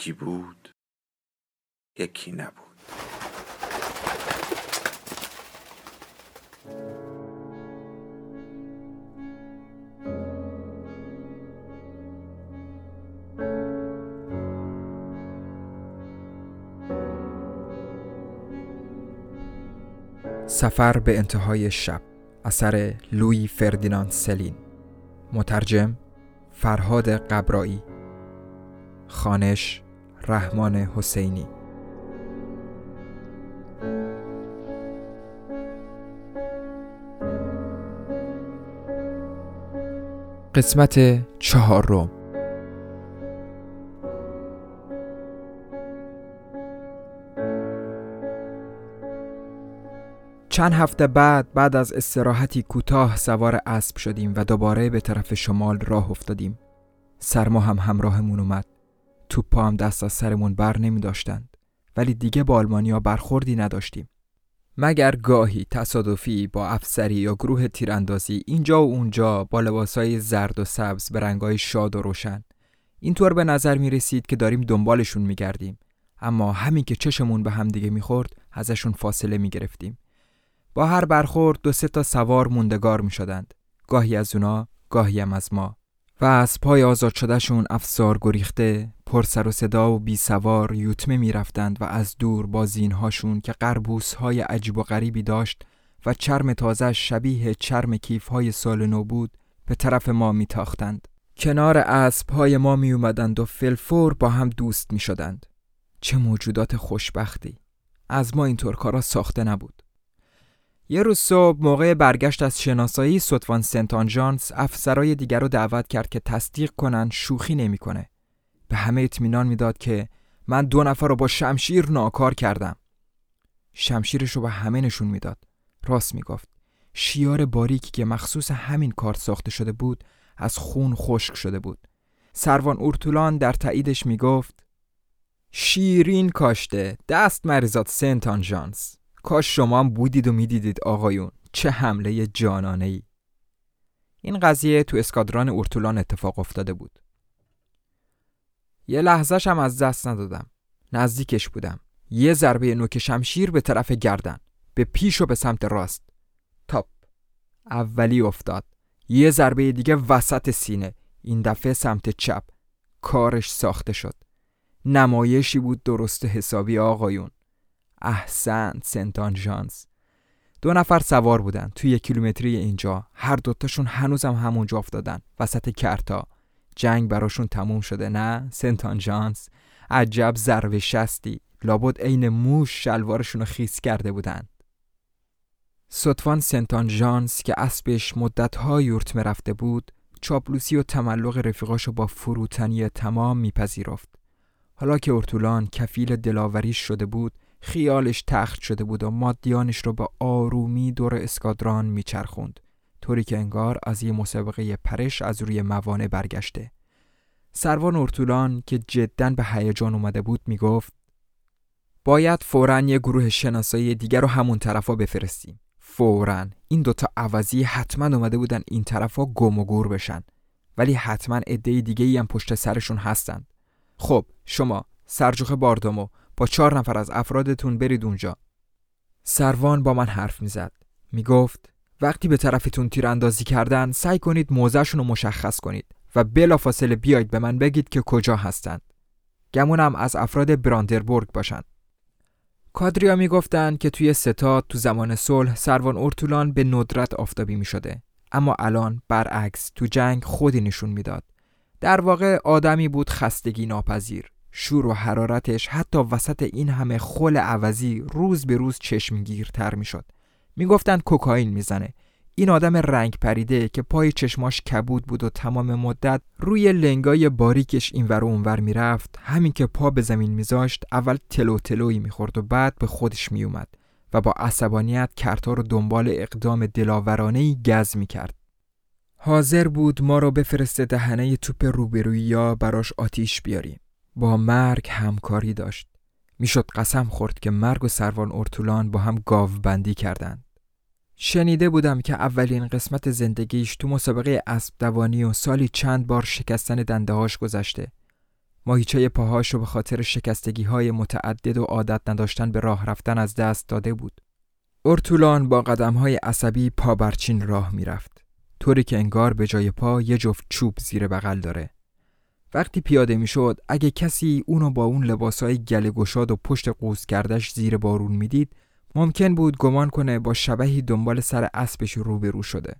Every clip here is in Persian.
یکی بود یکی نبود. سفر به انتهای شب اثر لوی فردیناند سلین. مترجم فرهاد قبرایی. خانش رحمان حسینی. قسمت چهارم چند هفته بعد بعد از استراحتی کوتاه سوار اسب شدیم و دوباره به طرف شمال راه افتادیم. سرما هم همراهمون اومد. توپا هم دست از سرمون بر نمی داشتند ولی دیگه با آلمانیا برخوردی نداشتیم مگر گاهی تصادفی با افسری یا گروه تیراندازی اینجا و اونجا با لباسای زرد و سبز به رنگای شاد و روشن اینطور به نظر می رسید که داریم دنبالشون می گردیم. اما همین که چشمون به همدیگه می‌خورد ازشون فاصله می گرفتیم. با هر برخورد دو سه تا سوار موندگار می شدند. گاهی از اونا گاهی هم از ما و از پای آزاد شدهشون افسار گریخته پر سر و صدا و بی سوار یوتمه می رفتند و از دور با زینهاشون که قربوس های عجیب و غریبی داشت و چرم تازه شبیه چرم کیف های سال نو بود به طرف ما می تاختند. کنار اسب های ما می اومدند و فلفور با هم دوست می شدند. چه موجودات خوشبختی. از ما اینطور کارا ساخته نبود. یه روز صبح موقع برگشت از شناسایی سطفان سنت آنژانس افسرای دیگر رو دعوت کرد که تصدیق کنن شوخی نمی‌کنه. به همه اطمینان می‌داد که من دو نفر رو با شمشیر ناکار کردم. شمشیرش رو به همه نشون می‌داد. راست می‌گفت. شیار باریکی که مخصوص همین کار ساخته شده بود از خون خشک شده بود. سروان اورتولان در تاییدش می‌گفت شیرین کاشته دست مریزات سنت آنژانس کاش شما هم بودید و می‌دیدید آقایون چه حمله جانانه ای این قضیه تو اسکادران اورتولان اتفاق افتاده بود. یه لحظهش هم از دست ندادم. نزدیکش بودم. یه ضربه نوک شمشیر به طرف گردن. به پیش و به سمت راست. تاپ. اولی افتاد. یه ضربه دیگه وسط سینه. این دفعه سمت چپ. کارش ساخته شد. نمایشی بود درست حسابی آقایون. احسن سنتان جانس دو نفر سوار بودن توی یک کیلومتری اینجا. هر دوتاشون هنوزم همونجا افتادن. وسط کرتا. جنگ براشون تموم شده نه؟ سنتان جانس عجب ضربه شستی. لابد عین موش شلوارشون رو خیس کرده بودند. سطفان سنتان جانس که اسبش مدتها یورت رفته بود چاپلوسی و تملق رفیقاشو با فروتنی تمام میپذیرفت. حالا که ارتولان کفیل دلاوریش شده بود خیالش تخت شده بود و مادیانش رو به آرومی دور اسکادران میچرخوند. طوری که انگار از یه مسابقه پرش از روی موانع برگشته. سروان ارتولان که جدا به هیجان اومده بود می‌گفت باید فورا یه گروه شناسایی دیگر رو همون طرفا بفرستیم. فورا. این دوتا عوضی حتما اومده بودن این طرفا گم و گور بشن. ولی حتما عده دیگه ای هم پشت سرشون هستن. خب شما سرجوخ باردامو با چهار نفر از افرادتون برید اونجا. سروان با من حرف می‌زد. می‌گفت وقتی به طرفتون تیراندازی کردن سعی کنید موزهشون رو مشخص کنید و بلافاصله بیاید به من بگید که کجا هستند. گمونم از افراد براندربورگ باشند کادریا می‌گفتند که توی ستاد تو زمان صلح سروان ارتولان به ندرت آفتابی می شده. اما الان برعکس تو جنگ خودی نشون می‌داد. در واقع آدمی بود خستگی ناپذیر. شور و حرارتش حتی وسط این همه خل عوضی روز به روز چشمگیرتر می‌شد. می‌گفتند کوکائین می‌زنه. این آدم رنگ پریده که پای چشماش کبود بود و تمام مدت روی لنگای باریکش اینور و اونور می‌رفت. همین که پا به زمین میذاشت اول تلو تلویی می‌خورد و بعد به خودش میومد و با عصبانیت کرتا رو دنبال اقدام دلاورانه گز می‌کرد. حاضر بود ما رو بفرسته دهنه توپ روبرویی یا براش آتیش بیاریم. با مرگ همکاری داشت. می‌شد قسم خورد که مرگ و سروان ارتولان با هم گاوبندی کردند. شنیده بودم که اولین قسمت زندگیش تو مسابقه اسب دوانی و سالی چند بار شکستن دنده هاش گذشته. ماهیچه پاهاش رو به خاطر شکستگی های متعدد و عادت نداشتن به راه رفتن از دست داده بود. ارتولان با قدم های عصبی پابرچین راه می‌رفت. طوری که انگار به جای پا یه جفت چوب زیر بغل داره. وقتی پیاده می‌شد اگه کسی اونو با اون لباسای گله گشاد و پشت قوس کردش زیر بارون می‌دید ممکن بود گمان کنه با شبهی دنبال سر اسبش روبرو شده.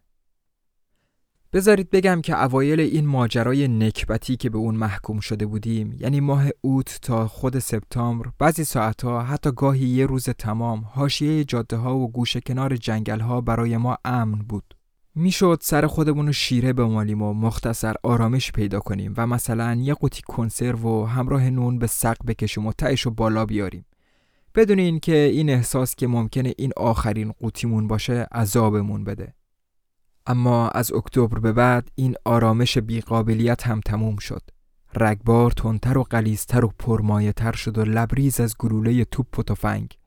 بذارید بگم که اوایل این ماجرای نکبتی که به اون محکوم شده بودیم یعنی ماه اوت تا خود سپتامبر بعضی ساعتها حتی گاهی یه روز تمام حاشیه جاده ها و گوشه کنار جنگل ها برای ما امن بود. می‌شد سر خودمون رو شیره بمالیم و مختصر آرامش پیدا کنیم و مثلا یه قوطی کنسرو و همراه نون به سق بکشیم و تهش رو بالا بیاریم. بدون اینکه این احساس که ممکنه این آخرین قوطیمون باشه عذابمون بده. اما از اکتبر به بعد این آرامش بیقابلیت هم تموم شد. رگبار تندتر و قلیزتر و پرمایهتر شد و لبریز از گلوله توپ و تفنگ.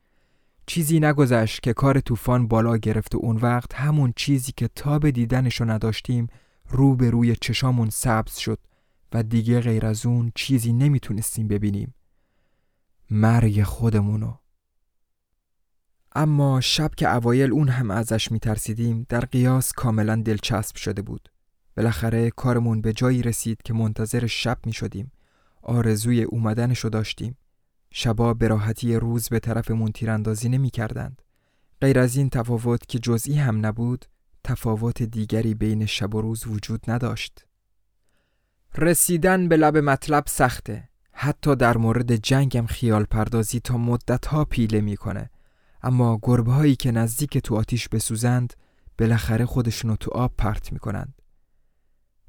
چیزی نگذشت که کار طوفان بالا گرفت و اون وقت همون چیزی که تا به دیدنشو نداشتیم رو به روی چشامون سبز شد و دیگه غیر از اون چیزی نمی‌تونستیم ببینیم. مرگ خودمونو. اما شب که اوایل اون هم ازش میترسیدیم در قیاس کاملا دلچسب شده بود. بالاخره کارمون به جایی رسید که منتظر شب می شدیم آرزوی اومدنشو داشتیم. شبا به راحتی روز به طرفمون تیراندازی نمی کردند. غیر از این تفاوت که جزئی هم نبود تفاوت دیگری بین شب و روز وجود نداشت. رسیدن به لب مطلب سخته. حتی در مورد جنگم خیال پردازی تا مدت ها پیله می‌کنه. اما گربه هایی که نزدیک تو آتیش بسوزند بالاخره خودشونو تو آب پرت می‌کنند.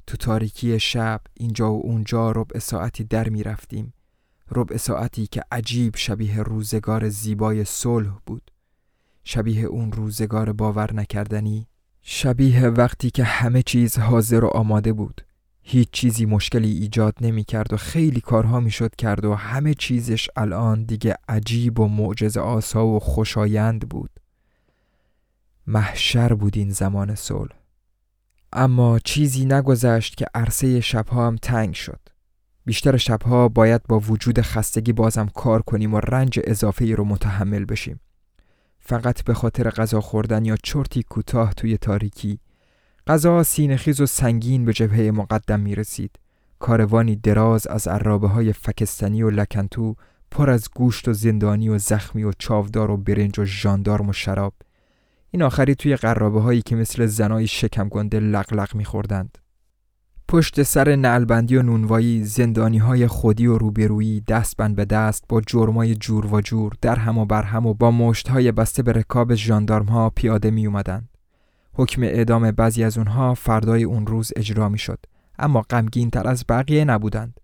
تو تاریکی شب اینجا و اونجا ربع ساعتی در می‌رفتیم. ربع ساعتی که عجیب شبیه روزگار زیبای صلح بود. شبیه اون روزگار باور نکردنی. شبیه وقتی که همه چیز حاضر و آماده بود. هیچ چیزی مشکلی ایجاد نمی کرد و خیلی کارها می شد کرد و همه چیزش الان دیگه عجیب و معجز آسا و خوشایند بود. محشر بود این زمان صلح. اما چیزی نگذشت که عرصه شبها هم تنگ شد. بیشتر شبها باید با وجود خستگی بازم کار کنیم و رنج اضافه رو متحمل بشیم. فقط به خاطر غذا خوردن یا چرتی کوتاه توی تاریکی. غذا سینخیز و سنگین به جبهه مقدم می رسید کاروانی دراز از عرابه های فکستنی و لکنتو پر از گوشت و زندانی و زخمی و چاودار و برنج و ژاندارم و شراب. این آخری توی قرابه هایی که مثل زنای شکم گنده لغلق میخوردند. پشت سر نعلبندی و نونوایی زندانی های خودی و روبرویی دستبند به دست با جرمای جور و جور در هم و بر هم و با مشت های بسته به رکاب ژاندارم ها پیاده می اومدند. حکم اعدام بعضی از اونها فردای اون روز اجرا می شد اما غمگین تر از بقیه نبودند.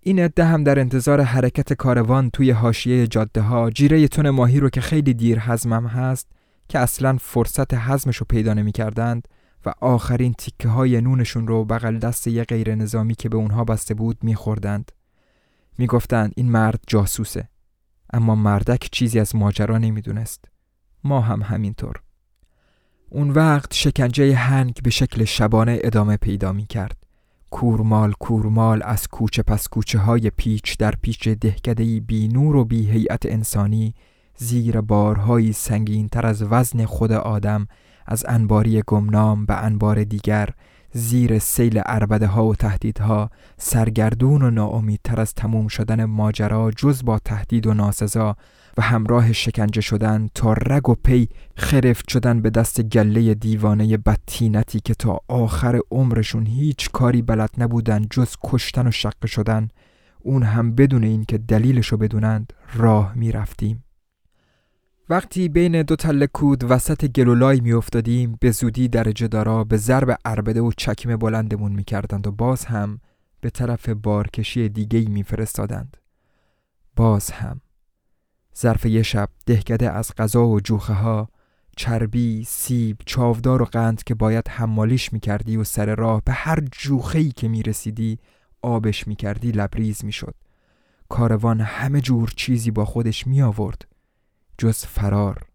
این عده هم در انتظار حرکت کاروان توی حاشیه جاده ها جیره تون ماهی رو که خیلی دیر هضمم هست که اصلا فرصت هضمش رو پیدا نمی کردند و آخرین تیکه های نونشون رو بغل دست یه غیر نظامی که به اونها بسته بود میخوردند. می‌گفتند این مرد جاسوسه اما مردک چیزی از ماجرا نمی‌دونست. ما هم همینطور. اون وقت شکنجه هنگ به شکل شبانه ادامه پیدا می کرد. کورمال کورمال از کوچه پس کوچه های پیچ در پیچ دهکدهی بی نور و بی هیئت انسانی زیر بارهایی سنگین تر از وزن خود آدم از انباری گمنام به انبار دیگر زیر سیل عربده ها و تهدیدها سرگردون و ناامیدتر از تموم شدن ماجرا جز با تهدید و ناسزا و همراه شکنجه شدن تا رگ و پی خرفت شدن به دست گله دیوانه بدتینتی که تا آخر عمرشون هیچ کاری بلد نبودن جز کشتن و شقه شدن اون هم بدون اینکه دلیلشو بدونند راه می رفتیم. وقتی بین دو تله کود وسط گلولای میافتادیم به زودی درجه دارا به ضرب اربده و چکمه بلندمون می‌کردند و باز هم به طرف بارکشی دیگهی میفرستادند. باز هم. ظرف یه شب دهکده از غذا و جوخه ها چربی، سیب، چاودار و قند که باید حمالیش می‌کردی و سر راه به هر جوخهی که می‌رسیدی آبش می‌کردی لبریز می‌شد. کاروان همه جور چیزی با خودش می آورد جز فرار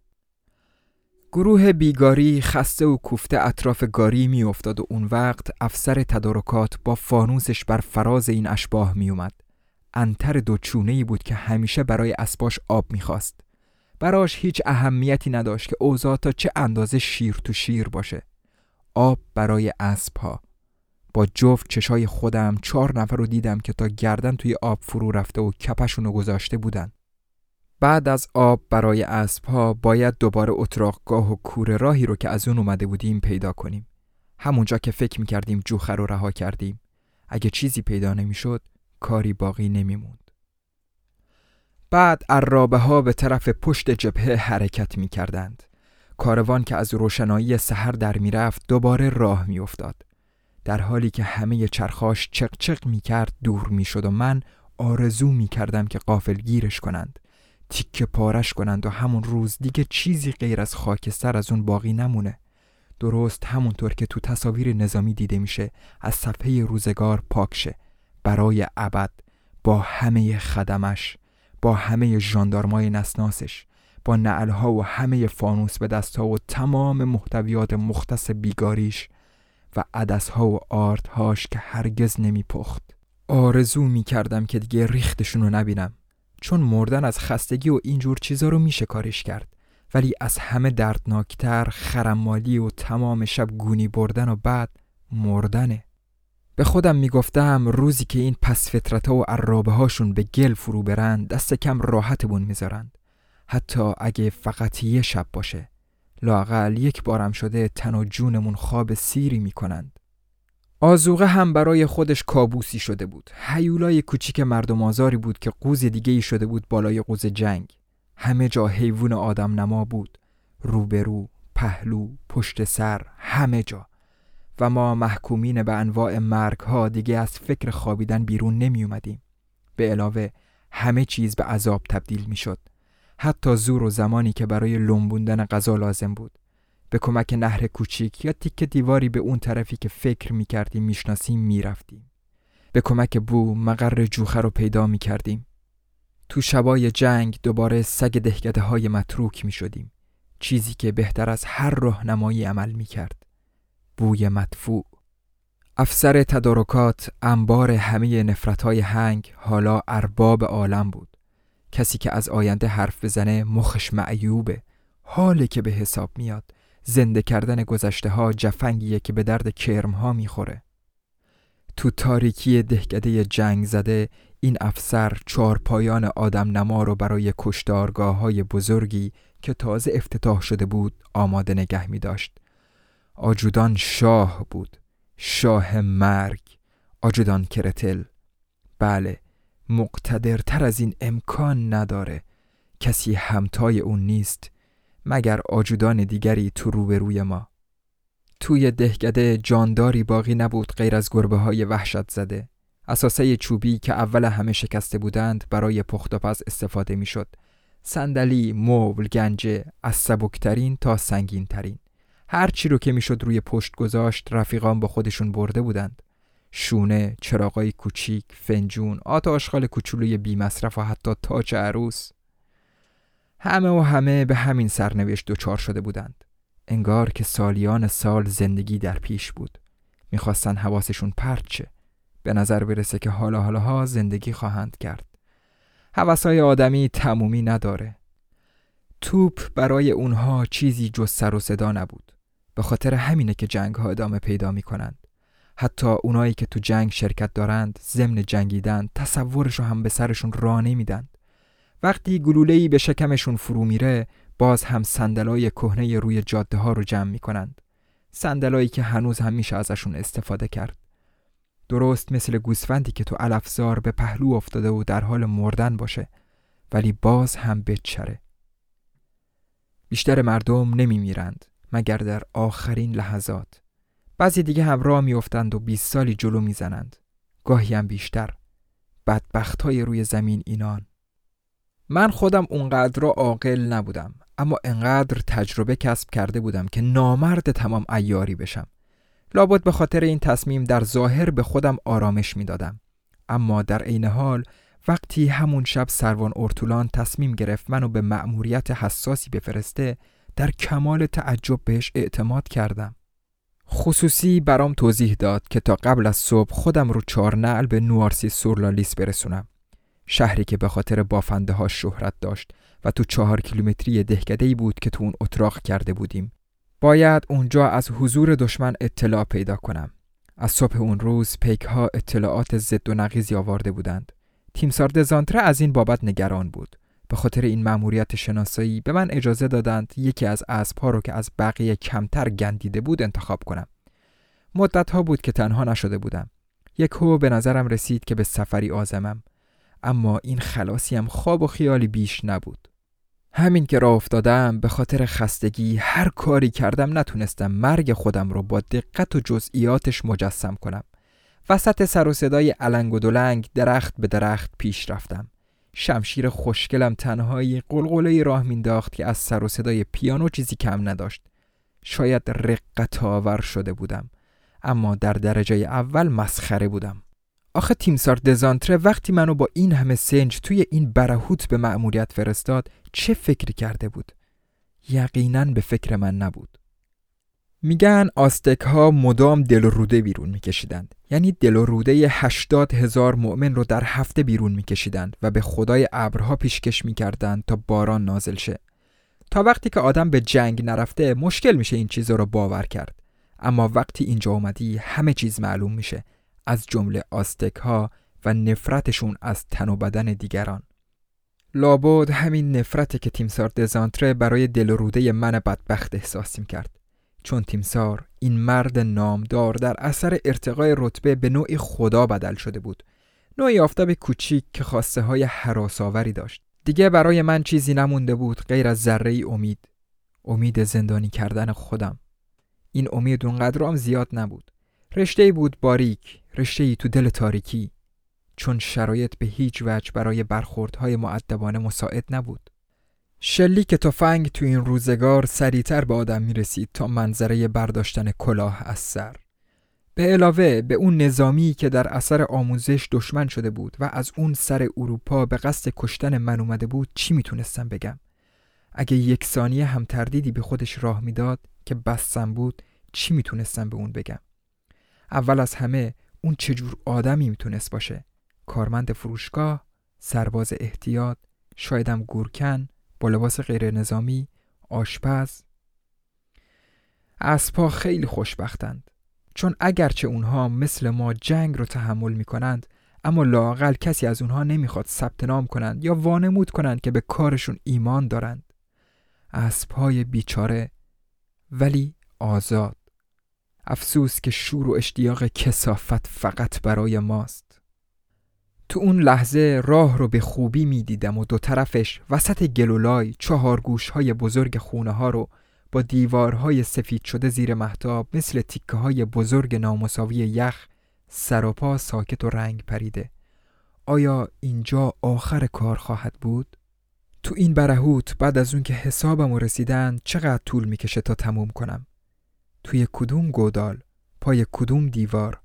گروه بیگاری خسته و کوفته اطراف گاری می افتاد و اون وقت افسر تدارکات با فانوسش بر فراز این اشباه می اومد. انتر دو چونه بود که همیشه برای اسباش آب می‌خواست. براش هیچ اهمیتی نداشت که اوضاع تا چه اندازه شیر تو شیر باشه. آب برای اسبها. با جفت چشای خودم چهار نفر رو دیدم که تا گردن توی آب فرو رفته و کپشونو گذاشته بودن. بعد از آب برای اسبها باید دوباره اتراقگاه و کوره راهی رو که از اون اومده بودیم پیدا کنیم. همونجا که فکر می‌کردیم جوخه رو رها کردیم. اگه چیزی پیدا نمی‌شد کاری باقی نمیموند. بعد عرابه ها به طرف پشت جبهه حرکت می کردند. کاروان که از روشنایی سحر در می‌رفت دوباره راه میافتاد. در حالی که همه چرخاش چق چق می کرد دور می شد و من آرزو می کردم که قافل گیرش کنند. تیکه پارش کنند و همون روز دیگه چیزی غیر از خاکستر از اون باقی نمونه. درست همونطور که تو تصاویر نظامی دیده میشه از صفحه روزگار پاکشه برای ابد با همه خدمش با همه ژاندارمای نسناسش با نعلها و همه فانوس به دستها و تمام محتویات مختص بیگاریش و عدسها و آردهاش که هرگز نمیپخت. آرزو می‌کردم که دیگه ریختشون نبینم. چون مردن از خستگی و اینجور چیزا رو میشه کارش کرد. ولی از همه دردناکتر خرمالی و تمام شب گونی بردن و بعد مردنه. به خودم می‌گفتم روزی که این پس فطرت و عرابه هاشون به گل فرو برند دست کم راحتمون می‌ذارند. حتی اگه فقط یه شب باشه. لاقل یک بارم شده تن و جونمون خواب سیری می‌کنند. آزوغه هم برای خودش کابوسی شده بود. حیولای کوچیک مردم آزاری بود که قوز دیگه ای شده بود بالای قوز جنگ. همه جا حیوان آدم نما بود. روبرو پهلو پشت سر همه جا. و ما محکومین به انواع مرگ ها دیگه از فکر خوابیدن بیرون نمی اومدیم به علاوه همه چیز به عذاب تبدیل می شد حتی زور و زمانی که برای لنبوندن غذا لازم بود. به کمک نهر کوچیک یا تیک دیواری به اون طرفی که فکر می کردیم می‌شناسیم می‌رفتیم. به کمک بو مقر جوخه رو پیدا می کردیم. تو شبای جنگ دوباره سگ دهگده های متروک می شدیم. چیزی که بهتر از هر راهنمایی عمل می کرد. بوی مدفوع افسر تدارکات انبار همه نفرت های هنگ حالا ارباب عالم بود. کسی که از آینده حرف بزنه مخش معیوبه. حاله که به حساب میاد زنده کردن گذشته ها جفنگیه که به درد کرم ها می‌خوره. تو تاریکی دهکده جنگ زده این افسر چهار پایان آدم نما رو برای کشتارگاه های بزرگی که تازه افتتاح شده بود آماده نگه می داشت. آجودان شاه بود. شاه مرگ. آجودان کرتل. بله مقتدرتر از این امکان نداره. کسی همتای اون نیست. مگر آجودان دیگری تو روبروی ما. توی دهکده جانداری باقی نبود غیر از گربه های وحشت زده. اساسه چوبی که اول همه شکسته بودند برای پخت و پز استفاده می‌شد. صندلی، مبل، گنجه از سبکترین تا سنگین ترین هر چی رو که می‌شد روی پشت گذاشت رفیقان با خودشون برده بودند. شونه، چراغای کوچیک، فنجون، آت آشغال کوچولوی بی مصرف و حتی تاج عروس. همه و همه به همین سرنوشت دچار شده بودند. انگار که سالیان سال زندگی در پیش بود. می‌خواستن حواسشون پرچه به نظر برسه که حالا حالا ها زندگی خواهند کرد. حواسای آدمی تمومی نداره. توپ برای اونها چیزی جز سر و صدا نبود. به خاطر همینه که جنگ ها ادامه پیدا می کنند حتی اونایی که تو جنگ شرکت دارند ضمن جنگیدن تصورشو هم به سرشون راه نمیدن وقتی گلوله‌ای به شکمشون فرو میره باز هم صندلای کهنه روی جاده ها رو جمع می‌کنند. صندلایی که هنوز هم میشه ازشون استفاده کرد. درست مثل گوسفندی که تو علفزار به پهلو افتاده و در حال مردن باشه ولی باز هم بچره. بیشتر مردم نمی میرند مگر در آخرین لحظات. بعضی دیگه هم راه میافتند و 20 سالی جلو می‌زنند. گاهی هم بیشتر. بدبخت های روی زمین اینان. من خودم اونقدر عاقل نبودم اما انقدر تجربه کسب کرده بودم که نامرد تمام ایاری بشم. لابد به خاطر این تصمیم در ظاهر به خودم آرامش می‌دادم. اما در عین حال وقتی همون شب سروان ارتولان تصمیم گرفت منو به مأموریت حساسی بفرسته در کمال تعجب بهش اعتماد کردم. خصوصی برام توضیح داد که تا قبل از صبح خودم رو چهار نعل به نوارسی سورلالیس برسونم. شهری که به خاطر بافنده ها شهرت داشت و تو چهار کیلومتری دهکده بود که تو اون اتراق کرده بودیم. باید اونجا از حضور دشمن اطلاع پیدا کنم. از صبح اون روز پیک ها اطلاعات ضد و نقیزی آورده بودند. تیمسار دزانتره از این بابت نگران بود. به خاطر این مأموریت شناسایی به من اجازه دادند یکی از اسبها رو که از بقیه کمتر گندیده بود انتخاب کنم. مدت ها بود که تنها نشده بودم. یک هو به نظرم رسید که به سفری آزمم. اما این خلاصی هم خواب و خیالی بیش نبود. همین که راه افتادم به خاطر خستگی هر کاری کردم نتونستم مرگ خودم رو با دقت و جزئیاتش مجسم کنم. وسط سر و صدای علنگ و دلنگ درخت به درخت پیش رفتم. شمشیر خوشگلم تنهایی قلقله راه مینداخت که از سر و صدای پیانو چیزی کم نداشت. شاید رقت آور شده بودم اما در درجه اول مسخره بودم. آخه تیمسار دزانتره وقتی منو با این همه سنج توی این برهوت به مأموریت فرستاد چه فکری کرده بود؟ یقینا به فکر من نبود. میگن آستک ها مدام دل و روده بیرون میکشیدند. یعنی دل و روده هشتاد هزار مؤمن رو در هفته بیرون میکشیدند و به خدای ابرها پیشکش می‌کردند تا باران نازل شه. تا وقتی که آدم به جنگ نرفته مشکل میشه این چیزا رو باور کرد. اما وقتی اینجا اومدی همه چیز معلوم میشه. از جمله آستک ها و نفرتشون از تن و بدن دیگران. لابد همین نفرت که تیمسار دزانتره برای دل و روده من بدبخت احساس کرد. چون تیمسار این مرد نامدار در اثر ارتقای رتبه به نوعی خدا بدل شده بود. نوعی آفتاب کوچیک که خواسته های حراساوری داشت. دیگه برای من چیزی نمونده بود غیر از ذره ای امید. امید زندانی کردن خودم. این امید اونقدرام زیاد نبود. رشته بود باریک رشته ای تو دل تاریکی چون شرایط به هیچ وجه برای برخوردهای معدبانه مساعد نبود. شلیک تفنگ تو این روزگار سریعتر به آدم می رسید تا منظره برداشتن کلاه از سر. به علاوه به اون نظامی که در اثر آموزش دشمن شده بود و از اون سر اروپا به قصد کشتن من اومده بود چی می‌تونستم بگم؟ اگه یک ثانیه هم تردیدی به خودش راه می‌داد که بستم بود چی می‌تونستم به اون بگم؟ اول از همه اون چجور آدمی می‌تونست باشه؟ کارمند فروشگاه سرباز احتیاط شایدم گورکن با لباس غیر نظامی آشپز. اسبها خیلی خوشبختند. چون اگرچه اونها مثل ما جنگ رو تحمل می‌کنند اما لاقل کسی از اونها نمی‌خواد ثبت نام کنند یا وانمود کنند که به کارشون ایمان دارند. اسبهای بیچاره ولی آزاد. افسوس که شور و اشتیاق کسافت فقط برای ماست تو اون لحظه راه رو به خوبی می دیدم و دو طرفش وسط گلولای چهار گوش های بزرگ خونه ها رو با دیوارهای سفید شده زیر محتاب مثل تیکه های بزرگ نامساوی یخ سر و پا ساکت و رنگ پریده آیا اینجا آخر کار خواهد بود؟ تو این برهوت بعد از اون که حسابم رسیدن چقدر طول می‌کشه تا تموم کنم؟ توی کدوم گودال؟ پای کدوم دیوار؟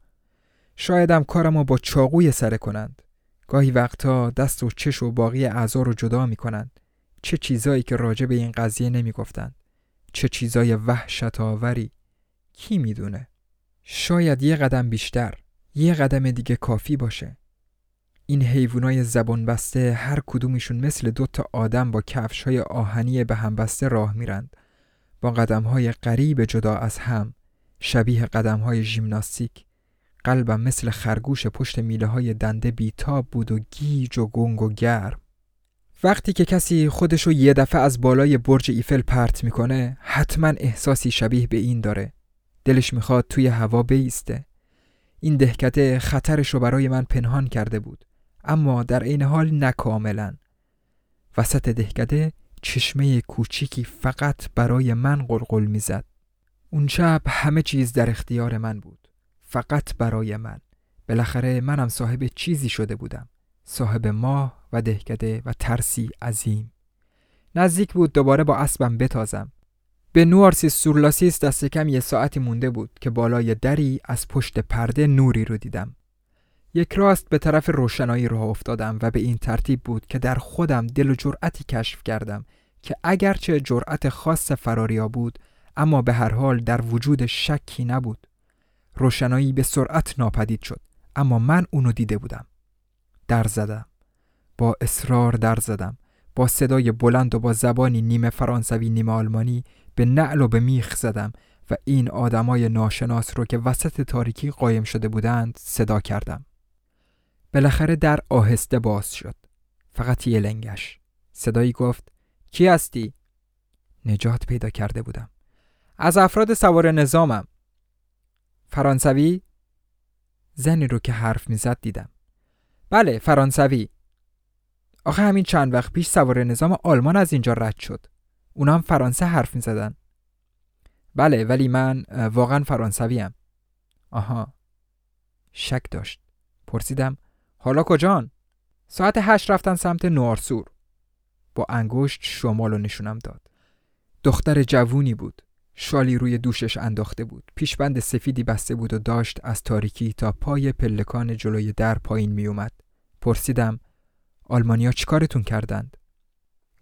شایدم کارمو با چاقوی سره کنند گاهی وقتا دست و چش و باقی اعضا رو جدا می کنند. چه چیزایی که راجع به این قضیه نمی گفتند. چه چیزای وحشت آوری کی می‌دونه شاید یه قدم بیشتر یه قدم دیگه کافی باشه این حیوانای زبان بسته هر کدومشون مثل دو تا آدم با کفش های آهنی به هم بسته راه میرند با قدم های قریب جدا از هم شبیه قدم های ژیمناستیک. قلبم مثل خرگوش پشت میله های دنده بیتاب بود و گیج و گنگ و گرم. وقتی که کسی خودشو یه دفعه از بالای برج ایفل پرت می‌کنه حتما احساسی شبیه به این داره. دلش می‌خواد توی هوا بیسته. این دهکده خطرش رو برای من پنهان کرده بود اما در این حال نکاملا. وسط دهکده چشمه کوچیکی فقط برای من قلقل می‌زد. اون شب همه چیز در اختیار من بود. فقط برای من. بالاخره منم صاحب چیزی شده بودم. صاحب ماه و دهکده و ترسی عظیم. نزدیک بود دوباره با اسبم بتازم. به نوارسیس سورلاسیس دست کم یه ساعتی مونده بود که بالای دری از پشت پرده نوری رو دیدم. یک راست به طرف روشنایی راه افتادم و به این ترتیب بود که در خودم دل و جرأتی کشف کردم که اگرچه جرأت خاص فراریا بود اما به هر حال در وجود شکی نبود. روشنایی به سرعت ناپدید شد اما من اونو دیده بودم. در زدم. با اصرار در زدم. با صدای بلند و با زبانی نیمه فرانسوی نیمه آلمانی به نعل و به میخ زدم و این آدمای ناشناس رو که وسط تاریکی قایم شده بودند صدا کردم. بالاخره در آهسته باز شد. فقط یه لنگش. صدایی گفت کی هستی؟ نجات پیدا کرده بودم. از افراد سوار نظامم. فرانسوی؟ زنی رو که حرف می‌زد دیدم. بله فرانسوی. آخه همین چند وقت پیش سوار نظام آلمان از اینجا رد شد. اونا هم فرانسه حرف می زدن. بله ولی من واقعا فرانسوی هم. آها. شک داشت. پرسیدم حالا کجان؟ ساعت هشت رفتن سمت نوارسور. با انگشت شمال و نشونم داد. دختر جوونی بود. شالی روی دوشش انداخته بود. پیشبند سفیدی بسته بود و داشت از تاریکی تا پای پلکان جلوی در پایین می اومد. پرسیدم آلمانیا چیکارتون کردند؟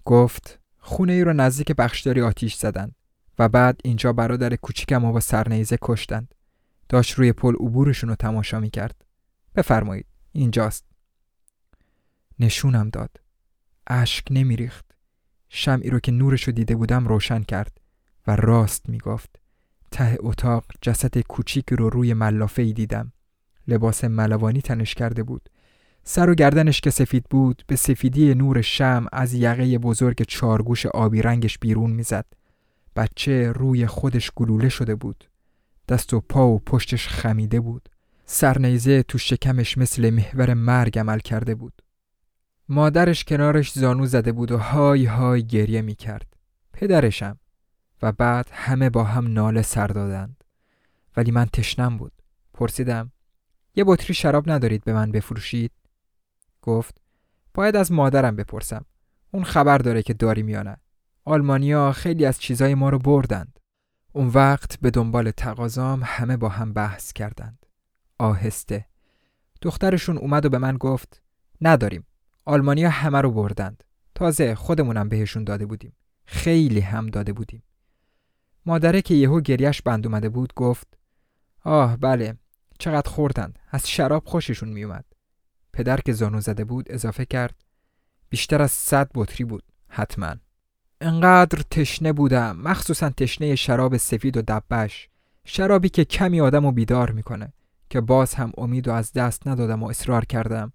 گفت خونه ای رو نزدیک بخشداری آتیش زدند و بعد اینجا برادر کوچیکم رو با سرنیزه کشتند. داشت روی پل عبورشون رو تماشا می کرد. بفرمایید اینجاست. نشونم داد. اشک نمیریخت. شمعی رو که نورش رو دیده بودم روشن کرد و راست می‌گفت. ته اتاق جسد کوچیک رو روی ملافه ای دیدم. لباس ملوانی تنش کرده بود. سر و گردنش که سفید بود به سفیدی نور شم از یقه بزرگ چارگوش آبی رنگش بیرون می‌زد. بچه روی خودش گلوله شده بود. دست و پا و پشتش خمیده بود. سرنیزه تو شکمش مثل محور مرگ عمل کرده بود. مادرش کنارش زانو زده بود و های های گریه می کرد. پدرشم. و بعد همه با هم ناله سر دادند. ولی من تشنم بود. پرسیدم یه بطری شراب ندارید به من بفروشید؟ گفت باید از مادرم بپرسم. اون خبر داره که داریم یا نه. آلمانیا خیلی از چیزای ما رو بردند. اون وقت به دنبال تقاضام همه با هم بحث کردند. آهسته. دخترشون اومد و به من گفت نداریم. آلمانیا همه رو بردند. تازه خودمونم بهشون داده بودیم. خیلی هم داده بودیم. مادره که یهو گریش بند اومده بود گفت آه بله چقدر خوردند از شراب خوششون میومد پدر که زانو زده بود اضافه کرد بیشتر از صد بطری بود حتما انقدر تشنه بودم مخصوصا تشنه شراب سفید و دبش شرابی که کمی آدم و بیدار می‌کنه که باز هم امید و از دست ندادم و اصرار کردم.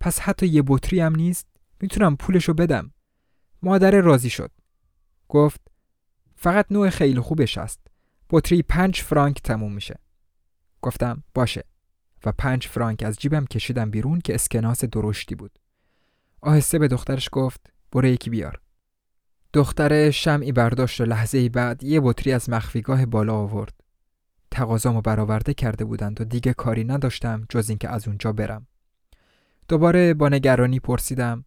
پس حتی یه بطری هم نیست؟ می‌تونم پولشو بدم. مادر راضی شد. گفت فقط نوع خیلی خوبش است بطری پنج فرانک تموم میشه. گفتم باشه. و پنج فرانک از جیبم کشیدم بیرون که اسکناس درشتی بود. آهسته به دخترش گفت برو یکی بیار. دختره شمعی برداشت و لحظه بعد یه بطری از مخفیگاه بالا آورد. تقاضامو برآورده کرده بودند و دیگه کاری نداشتم جز اینکه از اونجا برم. دوباره با نگرانی پرسیدم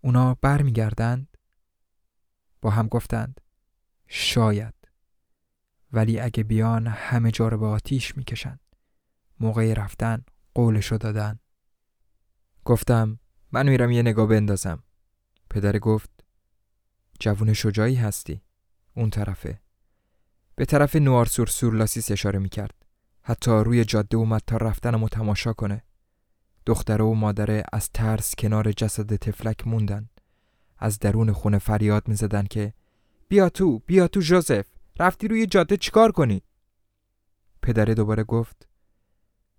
اونا برمیگردند؟ با هم گفتند شاید. ولی اگه بیان همه جا رو به آتیش می‌کشند موقع رفتن قولشو دادن. گفتم من میرم یه نگاه بندازم. پدر گفت جوون شجاعی هستی. اون طرفه. به طرف نوارسور سورلاسیس اشاره می‌کرد. حتی روی جاده اومد تا رفتن و تماشا کنه. دختره و مادره از ترس کنار جسد تفلک موندن. از درون خونه فریاد می‌زدن که بیا تو بیا تو جوزف. رفتی روی جاده چیکار کنی؟ پدره دوباره گفت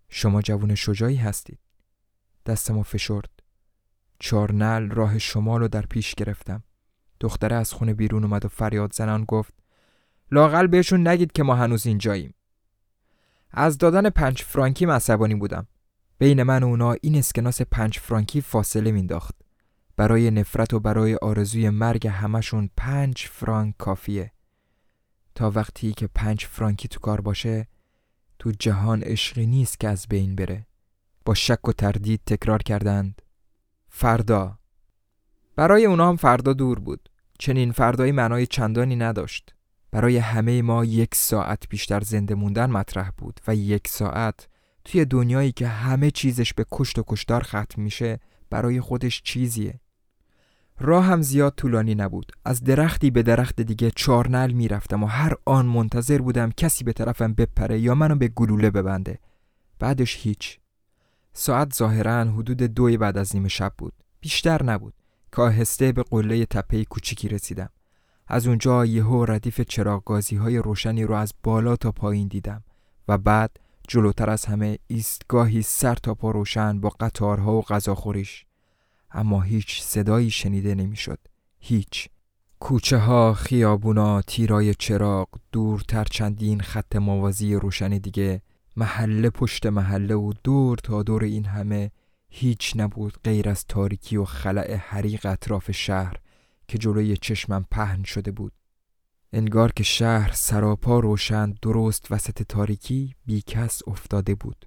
شما جوون شجاعی هستید. دستمو فشرد. چهار نل راه شمال رو در پیش گرفتم. دختره از خونه بیرون اومد و فریاد زنان گفت لاقل بهشون نگید که ما هنوز اینجاییم. از دادن پنج فرانکی عصبانی بودم. بین من و اونا این اسکناس پنج فرانکی فاصله مینداخت برای نفرت و برای آرزوی مرگ همشون پنج فرانک کافیه. تا وقتی که پنج فرانکی تو کار باشه تو جهان عشقی نیست که از بین بره. با شک و تردید تکرار کردند. فردا. برای اونا هم فردا دور بود. چنین فردایی معنای چندانی نداشت. برای همه ما یک ساعت بیشتر زنده موندن مطرح بود و یک ساعت توی دنیایی که همه چیزش به کشت و کشتار ختم میشه برای خودش چیزیه. راه هم زیاد طولانی نبود. از درختی به درخت دیگه چارنل می‌رفتم و هر آن منتظر بودم کسی به طرفم بپره یا منو به گلوله ببنده. بعدش هیچ. ساعت ظاهرا حدود دوی بعد از نیمه شب بود. بیشتر نبود. که آهسته به قله تپه کوچیکی رسیدم. از اونجا یهو ردیف چراغ های روشنی رو از بالا تا پایین دیدم و بعد جلوتر از همه ایستگاهی سر تا پا روشن با قطارها و غذاخوریش. اما هیچ صدایی شنیده نمی‌شد. هیچ. کوچه ها، خیابونا، تیرای چراغ، دورتر چندین خط موازی روشن دیگه محله پشت محله و دور تا دور این همه هیچ نبود غیر از تاریکی و خلع حریق اطراف شهر. که جلوی چشمم پهن شده بود. انگار که شهر سراپا روشن درست وسط تاریکی بیکس افتاده بود.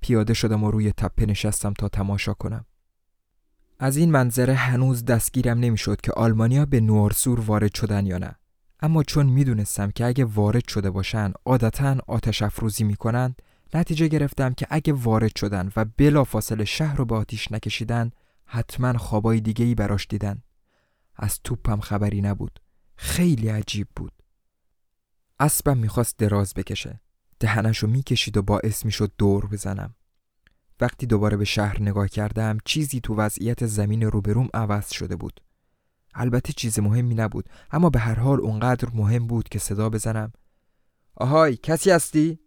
پیاده شدم و روی تپه نشستم تا تماشا کنم. از این منظره هنوز دستگیرم نمی‌شد که آلمانیا به نورسور وارد شدن یا نه. اما چون می‌دونستم که اگه وارد شده باشن عادتا آتش افروزی می‌کنند نتیجه گرفتم که اگه وارد شدن و بلا فاصله شهر رو به آتیش نکشیدن حتما خوابای دیگه ای براش دیدن. از توپم خبری نبود. خیلی عجیب بود. اسبم می‌خواست دراز بکشه. دهنشو می‌کشید و باعث می‌شد دور بزنم. وقتی دوباره به شهر نگاه کردم چیزی تو وضعیت زمین روبروم عوض شده بود. البته چیز مهمی نبود اما به هر حال اونقدر مهم بود که صدا بزنم. آهای کسی هستی؟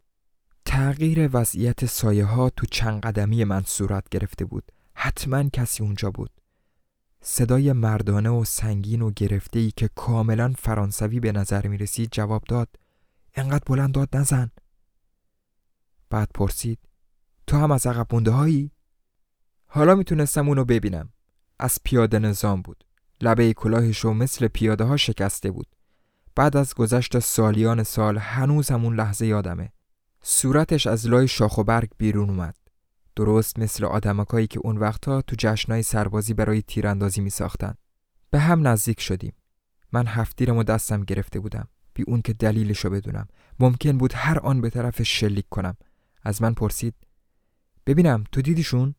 تغییر وضعیت سایه ها تو چند قدمی من صورت گرفته بود. حتما کسی اونجا بود. صدای مردانه و سنگین و گرفته ای که کاملا فرانسوی به نظر می رسید جواب داد. انقدر بلند داد نزن. بعد پرسید تو هم از عقب مونده هایی؟ حالا می‌تونستم اونو ببینم. از پیاده نظام بود. لبه کلاهش رو مثل پیاده ها شکسته بود. بعد از گذشت سالیان سال هنوز همون لحظه یادمه. صورتش از لای شاخ و برگ بیرون اومد. درست مثل آدمکایی که اون وقتا تو جشنای سربازی برای تیراندازی می ساختن. به هم نزدیک شدیم. من هفتیرم و دستم گرفته بودم. بی اون که دلیلشو بدونم. ممکن بود هر آن به طرف شلیک کنم. از من پرسید ببینم تو دیدیشون؟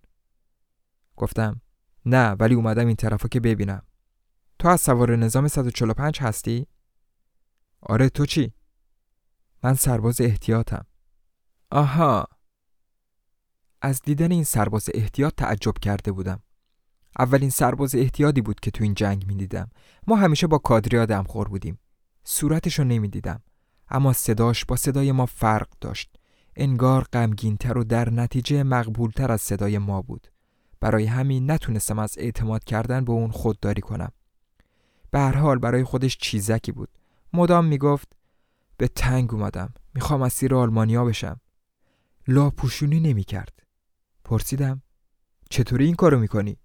گفتم نه ولی اومدم این طرفا که ببینم. تو از سوار نظام 145 هستی؟ آره تو چی؟ من سرباز احتیاطم. آها از دیدن این سرباز احتیاط تعجب کرده بودم. اولین سرباز احتیاطی بود که تو این جنگ می دیدم ما همیشه با کادریا دمخور بودیم. صورتش رو نمی دیدم اما صداش با صدای ما فرق داشت. انگار غمگینتر و در نتیجه مقبولتر از صدای ما بود. برای همین نتونستم از اعتماد کردن به اون خودداری کنم. به هر حال برای خودش چیزکی بود. مدام می‌گفت به تنگ اومدم. می‌خوام اسیر آلمانیا بشم. لاپوشونی نمی‌کرد. پرسیدم چطوری این کارو می‌کنی؟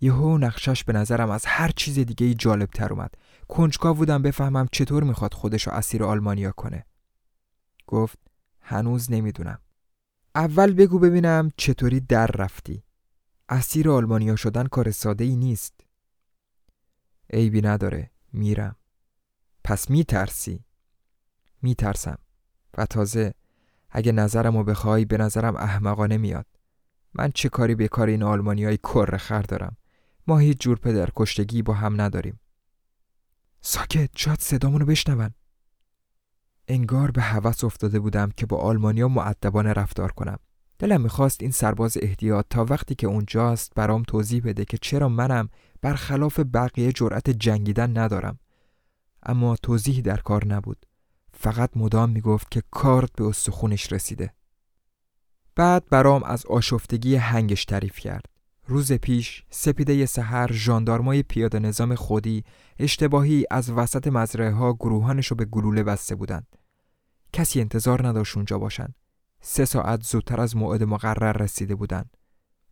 یهو نقشش به نظرم از هر چیز دیگه ای جالب تر اومد. کنجکاو بودم بفهمم چطور می‌خواد خودشو اسیر آلمانیا کنه. گفت هنوز نمی‌دونم. اول بگو ببینم چطوری در رفتی. اسیر آلمانیا شدن کار ساده ای نیست. عیبی نداره میرم. پس میترسی؟ میترسم. و تازه اگه نظرمو بخوای به نظرم احمقانه میاد. من چه کاری به کار این آلمانی های کر خر دارم؟ ما هیچ جور پدر کشتگی با هم نداریم. ساکت شاید صدامونو بشنون. انگار به هوس افتاده بودم که با آلمانیا معدبانه رفتار کنم. دلم می‌خواست این سرباز احتیاط تا وقتی که اونجاست برام توضیح بده که چرا منم برخلاف بقیه جرأت جنگیدن ندارم. اما توضیحی در کار نبود. فقط مدام می‌گفت که کارت به استخونش رسیده. بعد برام از آشفتگی هنگش تعریف کرد. روز پیش سپیده سحر ژاندارمای پیاده نظام خودی اشتباهی از وسط مزرعه ها گروهانش رو به گلوله بسته بودند. کسی انتظار نداشت اونجا باشن. سه ساعت زودتر از موعد مقرر رسیده بودند.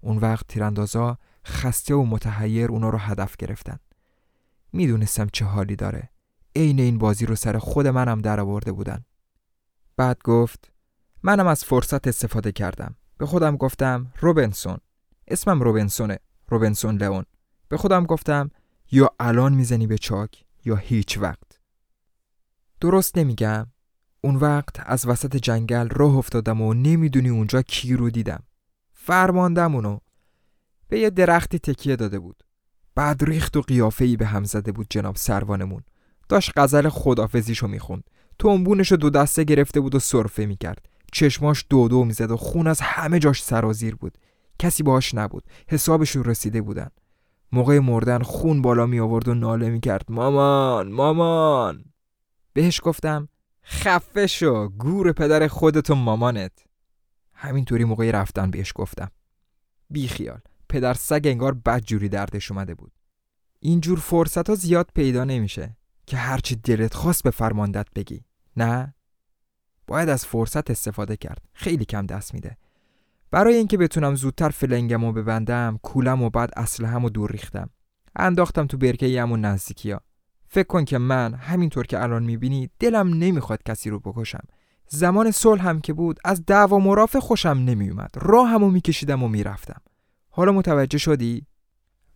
اون وقت تیراندازا خسته و متحیر اونا رو هدف گرفتن می‌دونستم چه حالی داره عین این بازی رو سر خود منم در آورده بودن بعد گفت منم از فرصت استفاده کردم. به خودم گفتم روبنسون اسمم روبنسونه روبنسون لئون. به خودم گفتم یا الان می‌زنی به چاک یا هیچ وقت. درست نمیگم. اون وقت از وسط جنگل راه افتادم و نمی‌دونی اونجا کی رو دیدم. فرماندم اونو. به یه درختی تکیه داده بود. بعد ریخت و قیافه‌ای به هم زده بود جناب سروانمون. داشت غزل خدافزیشو می‌خوند. تنبونشو دو دسته گرفته بود و سرفه می‌کرد. چشماش دو دو می‌زد و خون از همه جاش سرازیر بود. کسی باهاش نبود. حسابشون رسیده بودن. موقع مردن خون بالا می آورد و ناله می کرد مامان مامان! بهش گفتم خفه شو گور پدر خودت و مامانت. همینطوری موقع رفتن بهش گفتم. بی خیال. پدر سگ انگار بد جوری دردش اومده بود. اینجور فرصت ها زیاد پیدا نمیشه که هرچی دلت خواست به فرماندت بگی. نه؟ باید از فرصت استفاده کرد. خیلی کم دست میده. برای اینکه بتونم زودتر فلنگم رو ببندم کولم و بعد اسلحه‌مو دور ریختم. انداختم تو برکه یمون نزدیکی ها فکر کن که من همینطور که الان می‌بینی دلم نمی‌خواد کسی رو بکشم. زمان صلح هم که بود از دعوا مرافع خوشم نمیومد راهمو میکشیدم و می‌رفتم. حالا متوجه شدی؟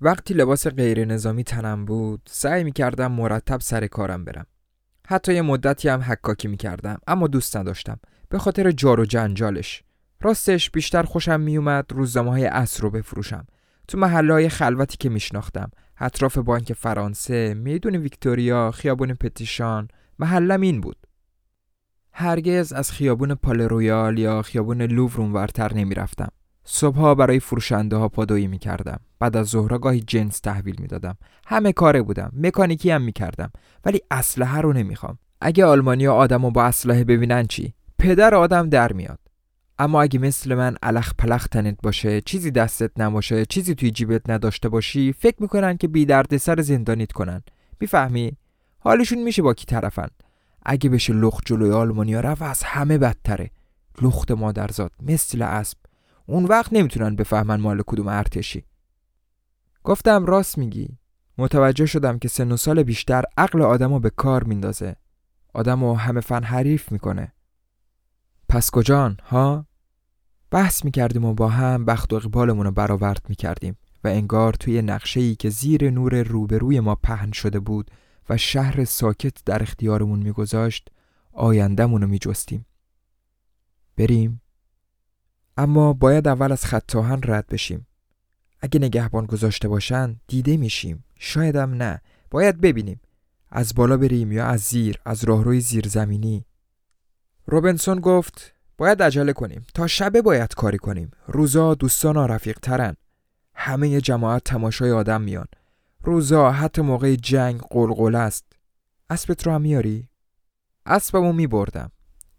وقتی لباس غیر نظامی تنم بود سعی می‌کردم مرتب سر کارم برم. حتی یه مدتی هم حکاکی می‌کردم اما دوست نداشتم. به خاطر جار و جنجالش. راستش بیشتر خوشم میومد روزنامه های اصر رو بفروشم. تو محله های خلوتی که میشناختم. اطراف بانک فرانسه میدون ویکتوریا خیابون پتیشان محلم این بود. هرگز از خیابون پال رویال یا خیابون لوور ورتر نمی‌رفتم. صبحها برای فروشنده ها پادویی می کردم. بعد از ظهر گاهی جنس تحویل می دادم. همه کاره بودم. مکانیکی هم می کردم. ولی اسلحه رو نمی‌خوام. اگه آلمانیا آدم رو با اسلحه ببینن چی؟ پدر آدم در میاد. اما اگه مثل من الخ پلخ تنت باشه چیزی دستت نباشه چیزی توی جیبت نداشته باشی فکر می‌کنن که بی درد سر زندانیت کنن می‌فهمی حالشون میشه با کی طرفن اگه بشه لخت جلوی آلمانیا رفت از همه بدتره لخت مادرزاد مثل اسب اون وقت نمی‌تونن بفهمن مال کدوم ارتشی. گفتم راست میگی. متوجه شدم که سن و سال بیشتر عقل آدمو به کار میندازه. آدمو همه فن حریف می‌کنه. پس کجان ها؟ بحث می‌کردیم و با هم بخت و اقبالمون رو برآورد می‌کردیم و انگار توی نقشه ای که زیر نور روبروی ما پهن شده بود و شهر ساکت در اختیارمون میگذاشت آیندهمون رو میجستیم. بریم. اما باید اول از خطاهن رد بشیم. اگه نگهبان گذاشته باشن دیده میشیم. شایدم نه. باید ببینیم. از بالا بریم یا از زیر از راهروی زیرزمینی. روبنسون گفت باید عجله کنیم. تا شبه باید کاری کنیم. روزا دوستان رفیق ترن همه جماعت تماشای آدم میان. روزا حتی موقع جنگ قلقل است. اسبت رو هم میاری؟ اسبمو میبردم.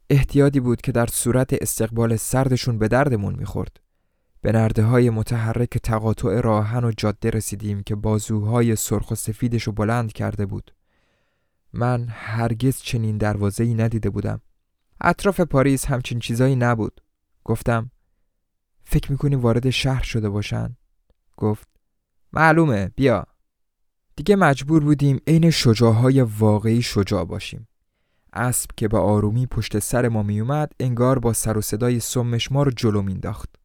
احتیاطی بود که در صورت استقبال سردشون به دردمون می‌خورد. به نرده های متحرک تقاطع راهن و جاده رسیدیم که بازوهای سرخ و سفیدش بلند کرده بود. من هرگز چنین دروازه ای ندیده بودم. اطراف پاریس همچین چیزایی نبود. گفتم فکر می‌کنی وارد شهر شده باشن؟ گفت معلومه بیا. دیگه مجبور بودیم عین شجاهای واقعی شجاع باشیم. اسب که به آرومی پشت سر ما میومد انگار با سر و صدای سمش ما رو جلو مینداخت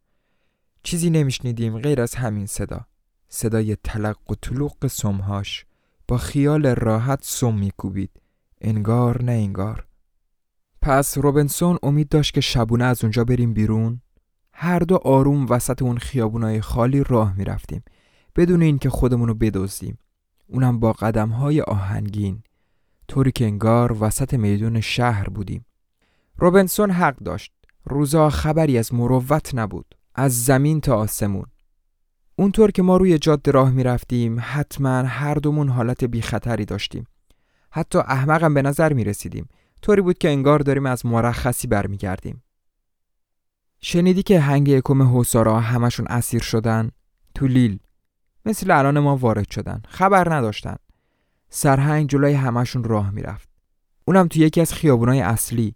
چیزی نمیشنیدیم غیر از همین صدا. صدای تلق و طلوق سمهاش با خیال راحت سم میکوبید. انگار نه انگار. پس روبنسون امید داشت که شبونه از اونجا بریم بیرون؟ هر دو آروم وسط اون خیابونای خالی راه می‌رفتیم. بدون اینکه خودمون رو بدزدیم. اونم با قدم های آهنگین. طوری که انگار وسط میدون شهر بودیم. روبنسون حق داشت. روزا خبری از مروت نبود. از زمین تا آسمون. اونطور که ما روی جاده راه می‌رفتیم حتما هر دومون حالت بی خطری داشتیم. حتی احمقم به نظر می رسیدیم طوری بود که انگار داریم از مرخصی برمیگردیم. شنیدی که هنگ یکم حوسارا همشون اسیر شدن؟ تو لیل. مثل الان ما وارد شدن. خبر نداشتن. سرهنگ جلوی همشون راه می‌رفت. اونم تو یکی از خیابونای اصلی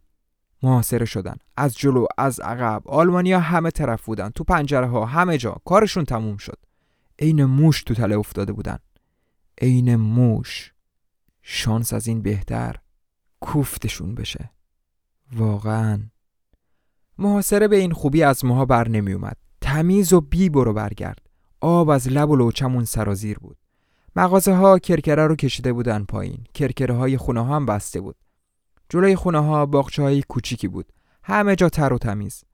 محاصره شدن. از جلو از عقب. آلمانیا همه طرف بودن. تو پنجره ها همه جا. کارشون تموم شد. عین موش تو تله افتاده بودن. عین موش. شانس از این بهتر کوفتشون بشه. واقعا. محاصره به این خوبی از ماها بر نمی اومد تمیز و بی برو برگرد. آب از لب و لوچمون سرازیر بود. مغازه ها کرکره رو کشیده بودن پایین. کرکره های خونه ها هم بسته بود. جلوی خونه ها باغچه های کوچیکی بود. همه جا تر و تمیز.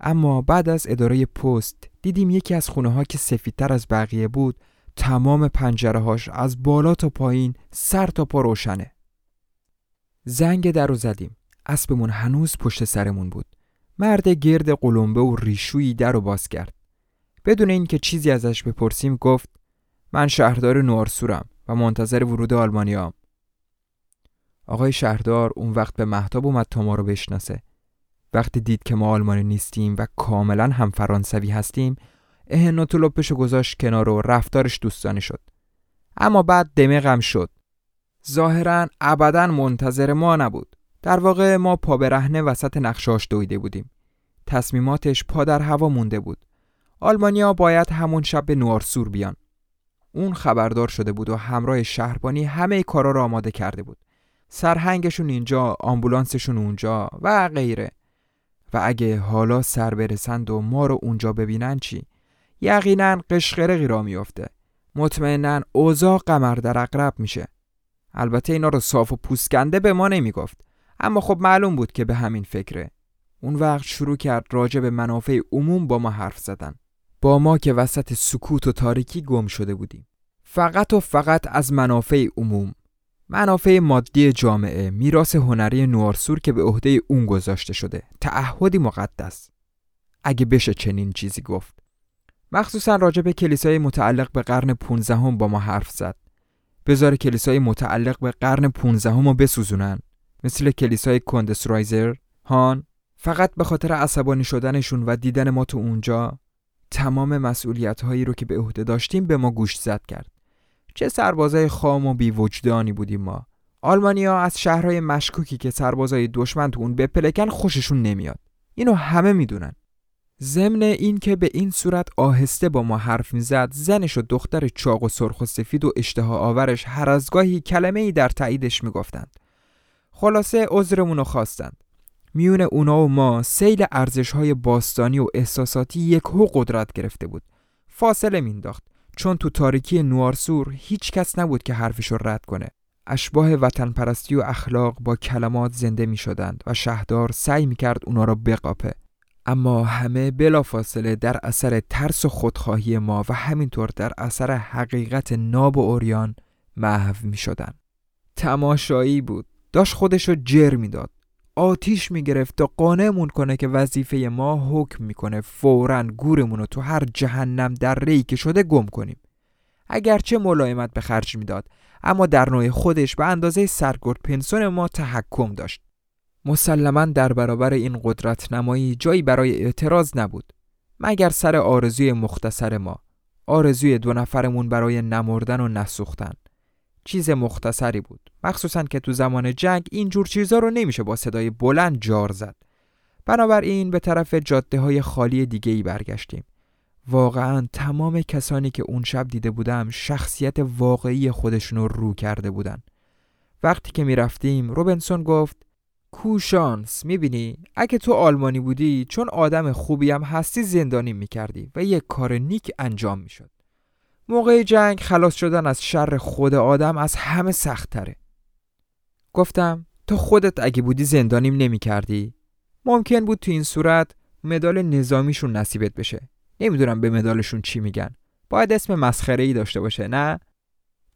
اما بعد از اداره پست دیدیم یکی از خونه ها که سفیدتر از بقیه بود تمام پنجره هاش از بالا تا پایین سر تا پا روشنه. زنگ در رو زدیم. اسبمون هنوز پشت سرمون بود. مرد گرد قلمبه و ریشویی در رو باز کرد. بدون اینکه چیزی ازش بپرسیم گفت من شهردار نوارسورم و منتظر ورود آلمانیام آقای شهردار اون وقت به محتاب اومد تا ما رو بشناسه. وقتی دید که ما آلمانی نیستیم و کاملا هم فرانسوی هستیم اهنوت و گذاشت کنار و رفتارش دوستانه شد. اما بعد دمغم شد. ظاهرا ابدا منتظر ما نبود. در واقع ما پا برهنه وسط نقشاش دویده بودیم. تصمیماتش پا در هوا مونده بود. آلمانیا باید همون شب به نوارسور بیان. اون خبردار شده بود و همراه شهربانی همه کارا را آماده کرده بود. سرهنگشون اینجا آمبولانسشون اونجا و غیره. و اگه حالا سر برسند و ما رو اونجا ببینن چی؟ یقینا قشقرقی را میافته. مطمئنا اوضاع قمر در اقرب میشه. البته اینا رو صاف و پوسکنده به ما نمی‌گفت. اما خب معلوم بود که به همین فکره. اون وقت شروع کرد راجع به منافع عموم با ما حرف زدن. با ما که وسط سکوت و تاریکی گم شده بودیم. فقط و فقط از منافع عموم. منافع مادی جامعه میراث هنری نوارسور که به عهده اون گذاشته شده. تعهدی مقدس. اگه بشه چنین چیزی گفت. مخصوصا راجع به کلیسای متعلق به قرن 15 هم با ما حرف زد. بذار کلیسای متعلق به قرن 15 هم رو بسوزونن. مثل کلیسای کندسرایزر هان. فقط به خاطر عصبانی شدنشون و دیدن ما تو اونجا تمام مسئولیت هایی رو که به عهده داشتیم به ما گوش زد کرد. چه سربازای خام و بیوجدانی بودیم ما. آلمانیا از شهرهای مشکوکی که سربازای دشمن تو اون بپلکن خوششون نمیاد. اینو همه می‌دونن. ضمن این که به این صورت آهسته با ما حرف می‌زد زنش و دختر چاق و سرخ و سفید و اشتها آورش هر از گاهی کلمه ای در تاییدش می‌گفتند. خلاصه عذرمون رو خواستند. میون اونا و ما سیل ارزش های باستانی و احساساتی یک هو قدرت گرفته بود. فاصله مینداخت چون تو تاریکی نوارسور هیچ کس نبود که حرفش رو رد کنه. اشباه وطن پرستی و اخلاق با کلمات زنده می شدند و شهردار سعی می کرد اونا را بقاپه. اما همه بلافاصله در اثر ترس و خودخواهی ما و همینطور در اثر حقیقت ناب و اوریان محو می شدن. تماشایی بود. داشت خودشو جر می‌داد. آتیش می‌گرفت تا قانعمون کنه که وظیفه ما حکم می‌کنه فورا گورمون رو تو هر جهنم در ری که شده گم کنیم. اگرچه ملایمت به خرج می‌داد اما در نوع خودش به اندازه سرگرد پنسون ما تحکم داشت. مسلما در برابر این قدرت نمایی جایی برای اعتراض نبود. مگر سر آرزوی مختصر ما آرزوی دو نفرمون برای نمردن و نسوختن؟ چیز مختصری بود. مخصوصا که تو زمان جنگ اینجور چیزا رو نمیشه با صدای بلند جار زد. بنابراین به طرف جاده های خالی دیگه ای برگشتیم. واقعا تمام کسانی که اون شب دیده بودم شخصیت واقعی خودشون رو رو کرده بودن. وقتی که می‌رفتیم روبنسون گفت کوشانس می‌بینی؟ اگه تو آلمانی بودی چون آدم خوبی هم هستی زندانی می‌کردی و یک کار نیک انجام می‌شد. موقع جنگ خلاص شدن از شر خود آدم از همه سخت تره. گفتم تو خودت اگه بودی زندانیم نمی کردی؟ ممکن بود تو این صورت مدال نظامیشون نصیبت بشه. نمی‌دونم به مدالشون چی میگن. باید اسم مسخره ای داشته باشه نه؟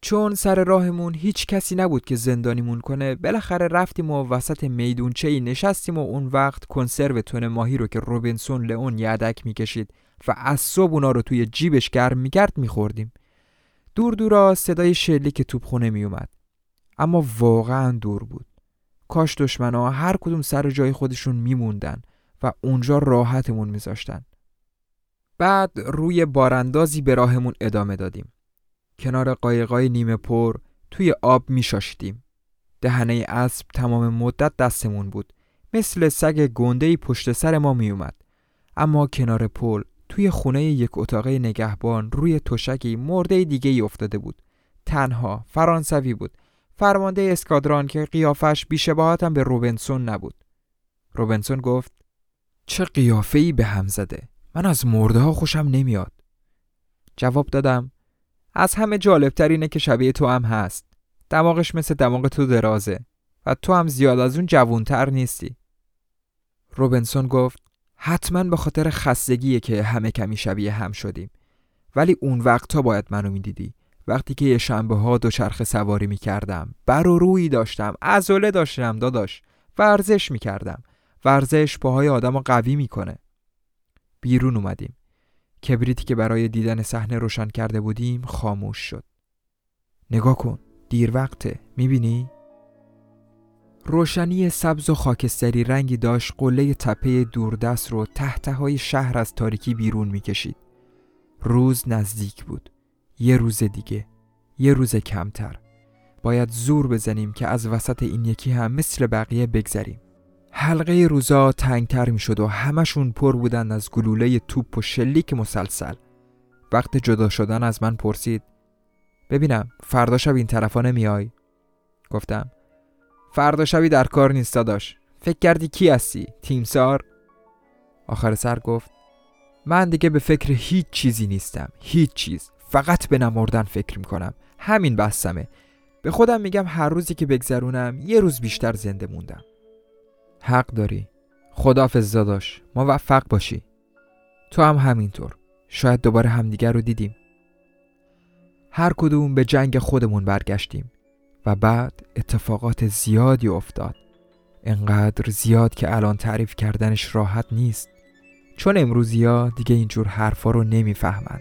چون سر راهمون هیچ کسی نبود که زندانیمون کنه بالاخره رفتیم و وسط میدونچه ای نشستیم و اون وقت کنسرو تون ماهی رو که روبینسون لئون یدک می‌کشید و از صبح اونا رو توی جیبش گرم می‌کرد میخوردیم. دور دورا صدای شلیک توپخونه میومد اما واقعا دور بود. کاش دشمنا هر کدوم سر جای خودشون میموندن و اونجا راحتمون میذاشتن. بعد روی باراندازی به راهمون ادامه دادیم. کنار قایقای نیمه پر توی آب میشاشیدیم. دهنه اسب تمام مدت دستمون بود. مثل سگ گنده پشت سر ما میومد اما کنار پل توی خونه یک اتاقه نگهبان روی تشکی مرده دیگه افتاده بود. تنها فرانسوی بود. فرمانده اسکادران که قیافش بیشباهتم به روبنسون نبود. روبنسون گفت چه قیافه ای به هم زده. من از مرده ها خوشم نمیاد. جواب دادم از همه جالبتر اینه که شبیه تو هم هست. دماغش مثل دماغ تو درازه و تو هم زیاد از اون جوونتر نیستی. روبنسون گفت حتما به خاطر خستگیه که همه کمی شبیه هم شدیم. ولی اون وقت تا باید منو می‌دیدی. وقتی که یه شنبه ها دوچرخه سواری می‌کردم بر و روی داشتم ازوله داشتم داداش. ورزش می‌کردم. ورزش پاهای آدم قوی می‌کنه. بیرون اومدیم. کبریتی که برای دیدن صحنه روشن کرده بودیم خاموش شد. نگاه کن دیر وقته. می‌بینی؟ روشنی سبز و خاکستری رنگی داشت قله تپه دوردست رو تحته های شهر از تاریکی بیرون می‌کشید. روز نزدیک بود. یه روز دیگه. یه روز کمتر. باید زور بزنیم که از وسط این یکی هم مثل بقیه بگذریم. حلقه روزا تنگتر می شد و همشون پر بودن از گلوله توپ و شلیک مسلسل. وقت جدا شدن از من پرسید ببینم فردا شب این طرفا نمیای؟ گفتم. فردا شبی در کار نیست داداش. فکر کردی کی هستی؟ تیمسار؟ آخر سر گفت من دیگه به فکر هیچ چیزی نیستم. هیچ چیز. فقط به نمردن فکر می‌کنم همین بحثمه. به خودم میگم هر روزی که بگذرونم یه روز بیشتر زنده موندم. حق داری. خدافز داداش. موفق باشی. تو هم همینطور. شاید دوباره همدیگر رو دیدیم. هر کدوم به جنگ خودمون برگشتیم. و بعد اتفاقات زیادی افتاد. انقدر زیاد که الان تعریف کردنش راحت نیست. چون امروزی ها دیگه اینجور حرفا رو نمی‌فهمند.